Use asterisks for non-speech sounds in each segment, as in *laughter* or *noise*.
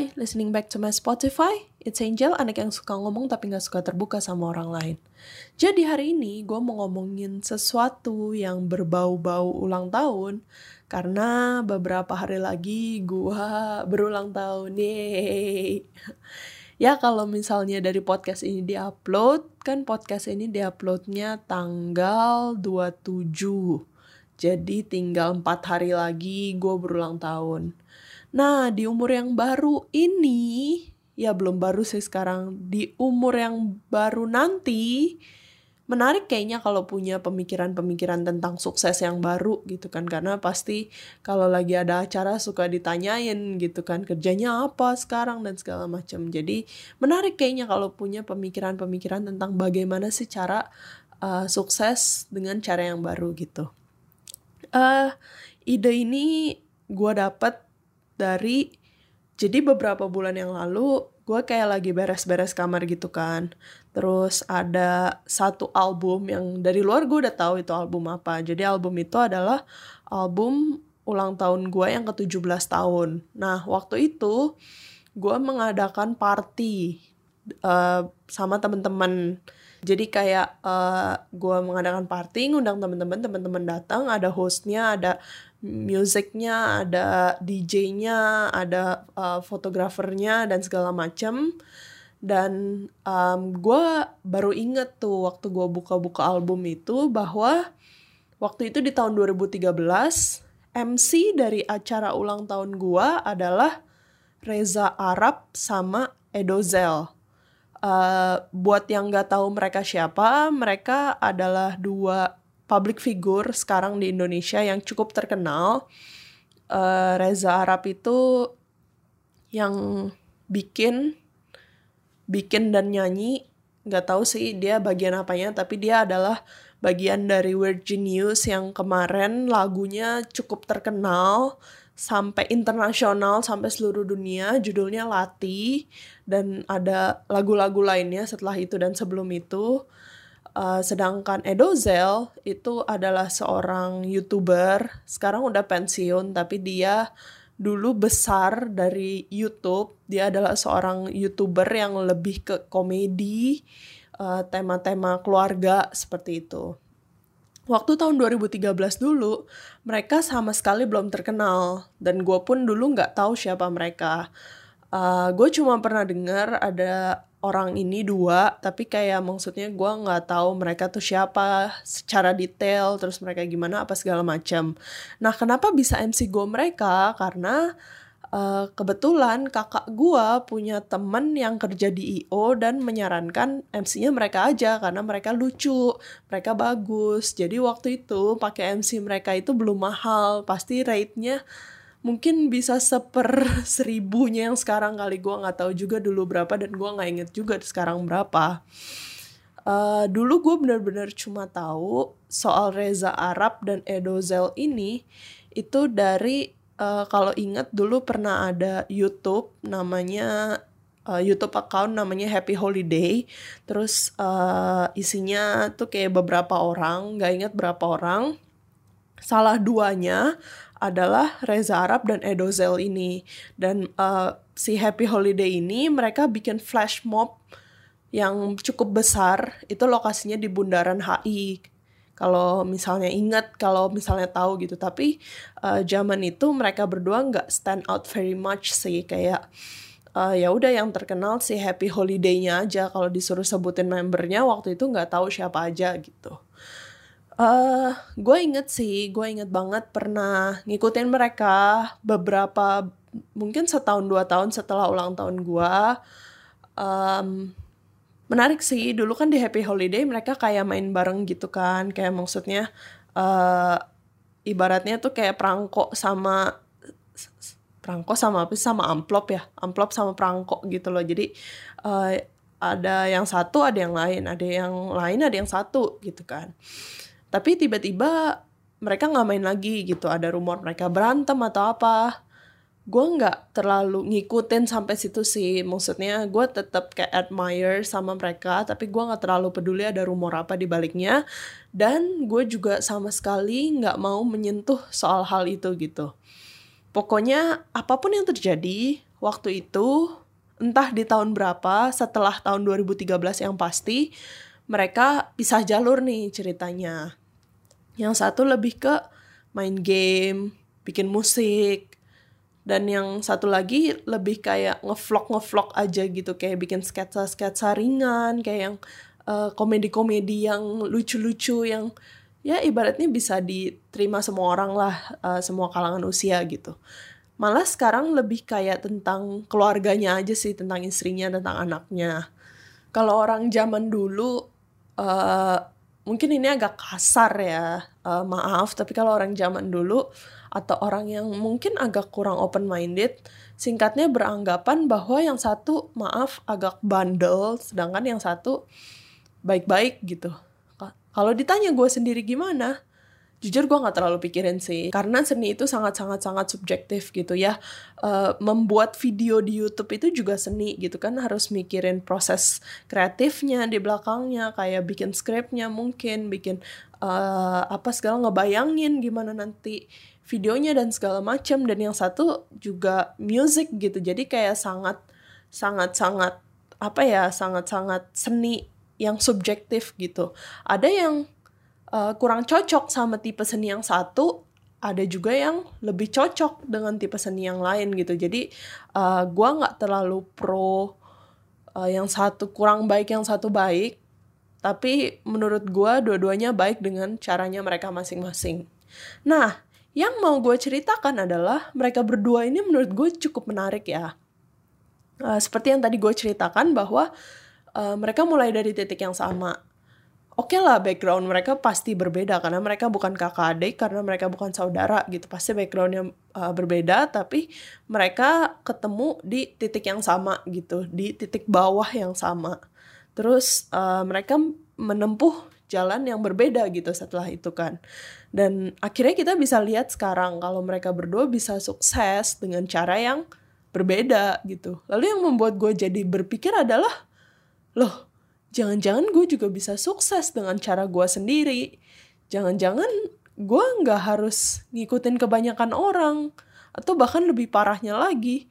Hi, listening back to my Spotify. It's Angel, anak yang suka ngomong tapi gak suka terbuka sama orang lain. Jadi hari ini gue mau ngomongin sesuatu yang berbau-bau ulang tahun. Karena beberapa hari lagi gue *laughs* berulang tahun. Yeay. *laughs* Ya kalau misalnya dari podcast ini diupload, kan podcast ini diuploadnya tanggal 27. Jadi tinggal 4 hari lagi gue berulang tahun. Nah, di umur yang baru ini, ya belum baru sih sekarang, di umur yang baru nanti, menarik kayaknya kalau punya pemikiran-pemikiran tentang sukses yang baru gitu kan. Karena pasti kalau lagi ada acara suka ditanyain gitu kan kerjanya apa sekarang? dan segala macam. Jadi menarik kayaknya kalau punya pemikiran-pemikiran tentang bagaimana sih cara uh, sukses dengan cara yang baru gitu. Uh, ide ini gue dapet dari jadi beberapa bulan yang lalu gue kayak lagi beres-beres kamar gitu kan. Terus ada satu album yang dari luar gue udah tahu itu album apa. Jadi album itu adalah album ulang tahun gue yang ke-17 tahun. Nah waktu itu gue mengadakan party uh, sama temen-temen. Jadi kayak uh, gue mengadakan party ngundang temen-temen temen-temen datang ada hostnya ada musiknya, ada DJ-nya, ada uh, fotografernya dan segala macam. Dan um, gue baru inget tuh waktu gue buka-buka album itu bahwa waktu itu di tahun 2013 MC dari acara ulang tahun gue adalah Reza Arab sama Edozel. Uh, buat yang nggak tahu mereka siapa, mereka adalah dua public figure sekarang di Indonesia yang cukup terkenal. Uh, Reza Arab itu yang bikin bikin dan nyanyi nggak tahu sih dia bagian apanya tapi dia adalah bagian dari Weird Genius yang kemarin lagunya cukup terkenal sampai internasional sampai seluruh dunia judulnya Lati dan ada lagu-lagu lainnya setelah itu dan sebelum itu Uh, sedangkan Edozel itu adalah seorang youtuber. Sekarang udah pensiun tapi dia dulu besar dari YouTube. Dia adalah seorang youtuber yang lebih ke komedi uh, tema-tema keluarga seperti itu. Waktu tahun 2013 dulu mereka sama sekali belum terkenal. Dan gue pun dulu nggak tahu siapa mereka. Uh, gue cuma pernah dengar ada orang ini dua tapi kayak maksudnya gue nggak tahu mereka tuh siapa secara detail terus mereka gimana apa segala macam. Nah kenapa bisa MC gue mereka? Karena uh, kebetulan kakak gue punya temen yang kerja di IO dan menyarankan MC-nya mereka aja karena mereka lucu mereka bagus. Jadi waktu itu pakai MC mereka itu belum mahal pasti rate-nya mungkin bisa seper *laughs* seribunya yang sekarang kali. Gue nggak tahu juga dulu berapa dan gue nggak inget juga sekarang berapa. Uh, dulu gue bener-bener cuma tahu soal Reza Arab dan Edozel ini. Itu dari uh, kalau inget dulu pernah ada YouTube namanya uh, YouTube account namanya Happy Holiday. Terus uh, isinya tuh kayak beberapa orang nggak inget berapa orang. Salah duanya adalah Reza Arab dan Edozel ini. Dan uh, si Happy Holiday ini mereka bikin flash mob yang cukup besar. Itu lokasinya di Bundaran HI kalau misalnya ingat kalau misalnya tahu gitu. Tapi uh, zaman itu mereka berdua nggak stand out very much sih. Kayak uh, ya udah yang terkenal si Happy Holiday-nya aja. Kalau disuruh sebutin membernya waktu itu nggak tahu siapa aja gitu Uh, gue inget sih, gue inget banget pernah ngikutin mereka beberapa mungkin setahun dua tahun setelah ulang tahun gue. Um, menarik sih, dulu kan di Happy Holiday mereka kayak main bareng gitu kan, kayak maksudnya uh, ibaratnya tuh kayak perangko sama perangko sama apa sih sama amplop ya, amplop sama perangko gitu loh. Jadi uh, ada yang satu, ada yang lain, ada yang lain, ada yang satu gitu kan tapi tiba-tiba mereka nggak main lagi gitu. Ada rumor mereka berantem atau apa. Gue nggak terlalu ngikutin sampai situ sih. Maksudnya gue tetap kayak admire sama mereka tapi gue nggak terlalu peduli ada rumor apa di baliknya. Dan gue juga sama sekali nggak mau menyentuh soal hal itu gitu. Pokoknya apa pun yang terjadi waktu itu, entah di tahun berapa, setelah tahun 2013 yang pasti, mereka pisah jalur nih ceritanya. Yang satu lebih ke main game, bikin musik, dan yang satu lagi lebih kayak ngevlog ngevlog aja gitu. Kayak bikin sketsa sketsa ringan kayak yang uh, komedi-komedi yang lucu-lucu yang ya ibaratnya bisa diterima semua orang lah uh, semua kalangan usia gitu. Malah sekarang lebih kayak tentang keluarganya aja sih tentang istrinya tentang anaknya. Kalau orang zaman dulu uh, mungkin ini agak kasar ya uh, maaf tapi kalau orang zaman dulu atau orang yang mungkin agak kurang open minded singkatnya beranggapan bahwa yang satu maaf agak bandel sedangkan yang satu baik-baik gitu. Kalau ditanya gue sendiri gimana, jujur gue nggak terlalu pikirin sih. Karena seni itu sangat sangat sangat subjektif gitu ya. Uh, membuat video di YouTube itu juga seni gitu kan. Harus mikirin proses kreatifnya di belakangnya. Kayak bikin skripnya mungkin bikin uh, apa segala ngebayangin gimana nanti videonya dan segala macam. Dan yang satu juga music gitu. Jadi kayak sangat sangat sangat apa ya sangat sangat seni yang subjektif gitu. Ada yang uh, kurang cocok sama tipe seni yang satu, ada juga yang lebih cocok dengan tipe seni yang lain gitu. Jadi uh, gue nggak terlalu pro uh, yang satu kurang baik, yang satu baik. Tapi menurut gue dua-duanya baik dengan caranya mereka masing-masing. Nah, yang mau gue ceritakan adalah mereka berdua ini menurut gue cukup menarik ya. Uh, seperti yang tadi gue ceritakan bahwa uh, mereka mulai dari titik yang sama. Oke okay lah background mereka pasti berbeda. Karena mereka bukan kakak adik karena mereka bukan saudara gitu. Pasti backgroundnya uh, berbeda tapi mereka ketemu di titik yang sama gitu. Di titik bawah yang sama. Terus uh, mereka menempuh jalan yang berbeda gitu setelah itu kan. Dan akhirnya kita bisa lihat sekarang kalau mereka berdua bisa sukses dengan cara yang berbeda gitu. Lalu yang membuat gue jadi berpikir adalah loh jangan-jangan gue juga bisa sukses dengan cara gue sendiri. Jangan-jangan gue nggak harus ngikutin kebanyakan orang atau bahkan lebih parahnya lagi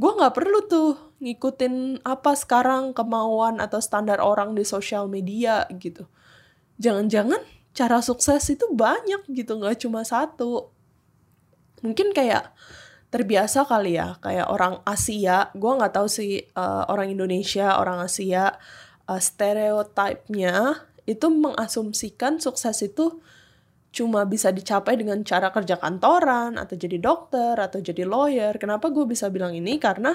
gue nggak perlu tuh ngikutin apa sekarang kemauan atau standar orang di sosial media gitu. Jangan-jangan cara sukses itu banyak gitu nggak cuma satu. Mungkin kayak terbiasa kali ya kayak orang Asia. Gue nggak tahu sih uh, orang Indonesia orang Asia uh, stereotipnya itu mengasumsikan sukses itu cuma bisa dicapai dengan cara kerja kantoran atau jadi dokter atau jadi lawyer. Kenapa gue bisa bilang ini? Karena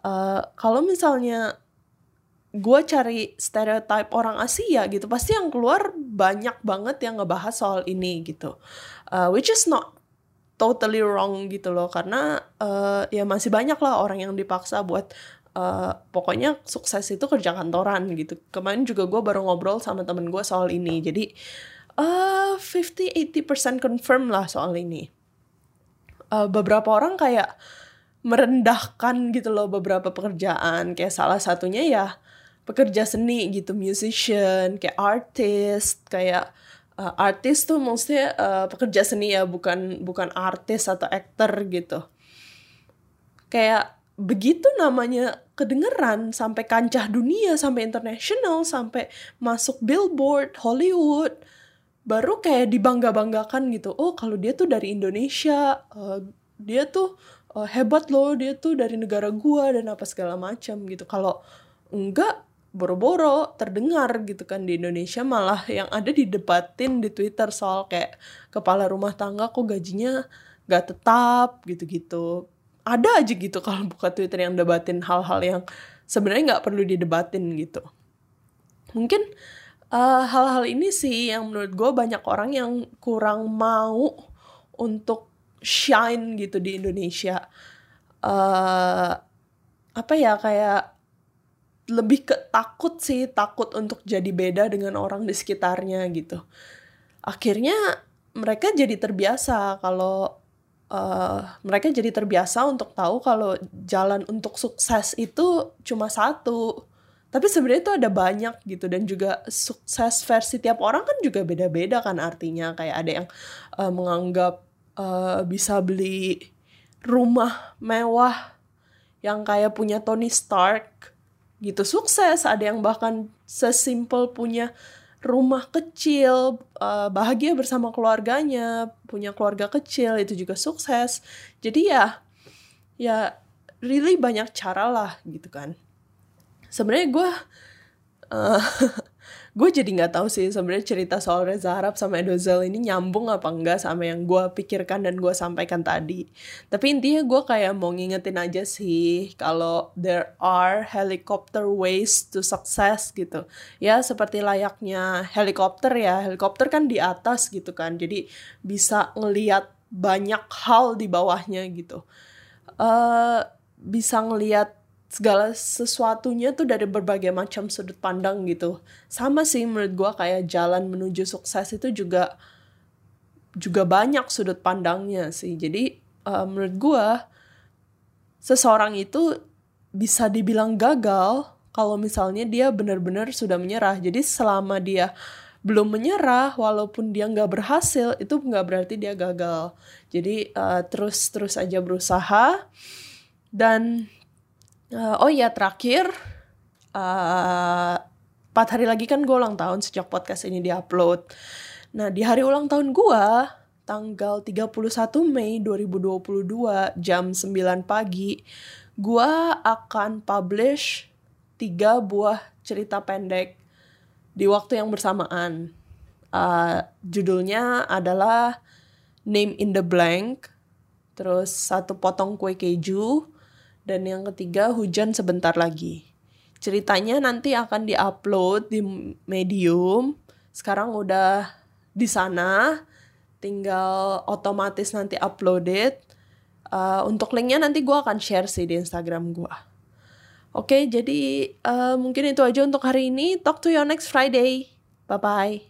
uh, kalau misalnya gue cari stereotip orang Asia gitu pasti yang keluar banyak banget yang ngebahas soal ini gitu. Uh, which is not totally wrong gitu loh. Karena uh, ya masih banyak lah orang yang dipaksa buat uh, pokoknya sukses itu kerja kantoran gitu. Kemarin juga gue baru ngobrol sama temen gue soal ini. Jadi uh, 50-80% confirm lah soal ini. Uh, beberapa orang kayak merendahkan gitu loh beberapa pekerjaan. Kayak salah satunya ya pekerja seni gitu musician kayak artist kayak uh, artis tuh maksudnya uh, pekerja seni ya bukan bukan artis atau aktor gitu. Kayak begitu namanya kedengeran sampai kancah dunia sampai internasional sampai masuk billboard Hollywood baru kayak dibangga banggakan gitu. Oh kalau dia tuh dari Indonesia uh, dia tuh uh, hebat loh dia tuh dari negara gua dan apa segala macam gitu. Kalau enggak boro-boro terdengar gitu kan di Indonesia malah yang ada didebatin di Twitter soal kayak kepala rumah tangga kok gajinya gak tetap gitu-gitu ada aja gitu *laughs* kalau buka Twitter yang debatin hal-hal yang sebenarnya nggak perlu didebatin gitu. Mungkin uh, hal-hal ini sih yang menurut gue banyak orang yang kurang mau untuk shine gitu di Indonesia. Uh, apa ya kayak lebih ke takut sih takut untuk jadi beda dengan orang di sekitarnya gitu. Akhirnya mereka jadi terbiasa kalau uh, mereka jadi terbiasa untuk tahu kalau jalan untuk sukses itu cuma satu. Tapi sebenarnya itu ada banyak gitu dan juga sukses versi tiap orang kan juga beda-beda kan artinya. Kayak ada yang uh, menganggap uh, bisa beli rumah mewah yang kayak punya Tony Stark gitu sukses. Ada yang bahkan sesimpel punya rumah kecil uh, bahagia bersama keluarganya punya keluarga kecil itu juga sukses. Jadi ya ya really banyak cara lah gitu kan. Sebenarnya gue uh, *laughs* gue jadi nggak tahu sih sebenarnya cerita soal Reza Harap sama Edozel ini nyambung apa enggak sama yang gue pikirkan dan gue sampaikan tadi. Tapi intinya gue kayak mau ngingetin aja sih kalau there are helicopter ways to success gitu. Ya seperti layaknya helikopter ya, helikopter kan di atas gitu kan, jadi bisa ngeliat banyak hal di bawahnya gitu. Uh, bisa ngeliat segala sesuatunya tuh dari berbagai macam sudut pandang gitu. Sama sih menurut gue kayak jalan menuju sukses itu juga juga banyak sudut pandangnya sih. Jadi uh, menurut gue seseorang itu bisa dibilang gagal kalau misalnya dia benar-benar sudah menyerah. Jadi selama dia belum menyerah, walaupun dia nggak berhasil, itu nggak berarti dia gagal. Jadi uh, terus terus aja berusaha dan Uh, oh iya terakhir uh, empat hari lagi kan gue ulang tahun sejak podcast ini diupload. Nah di hari ulang tahun gue tanggal 31 Mei 2022 jam 9 pagi gue akan publish tiga buah cerita pendek di waktu yang bersamaan. Uh, judulnya adalah Name in the Blank, terus satu potong kue keju, dan yang ketiga, hujan sebentar lagi. Ceritanya nanti akan diupload di Medium. Sekarang udah di sana, tinggal otomatis nanti uploaded. Uh, untuk linknya nanti gue akan share sih di Instagram gue. Oke, jadi uh, mungkin itu aja untuk hari ini. Talk to you next Friday. Bye-bye.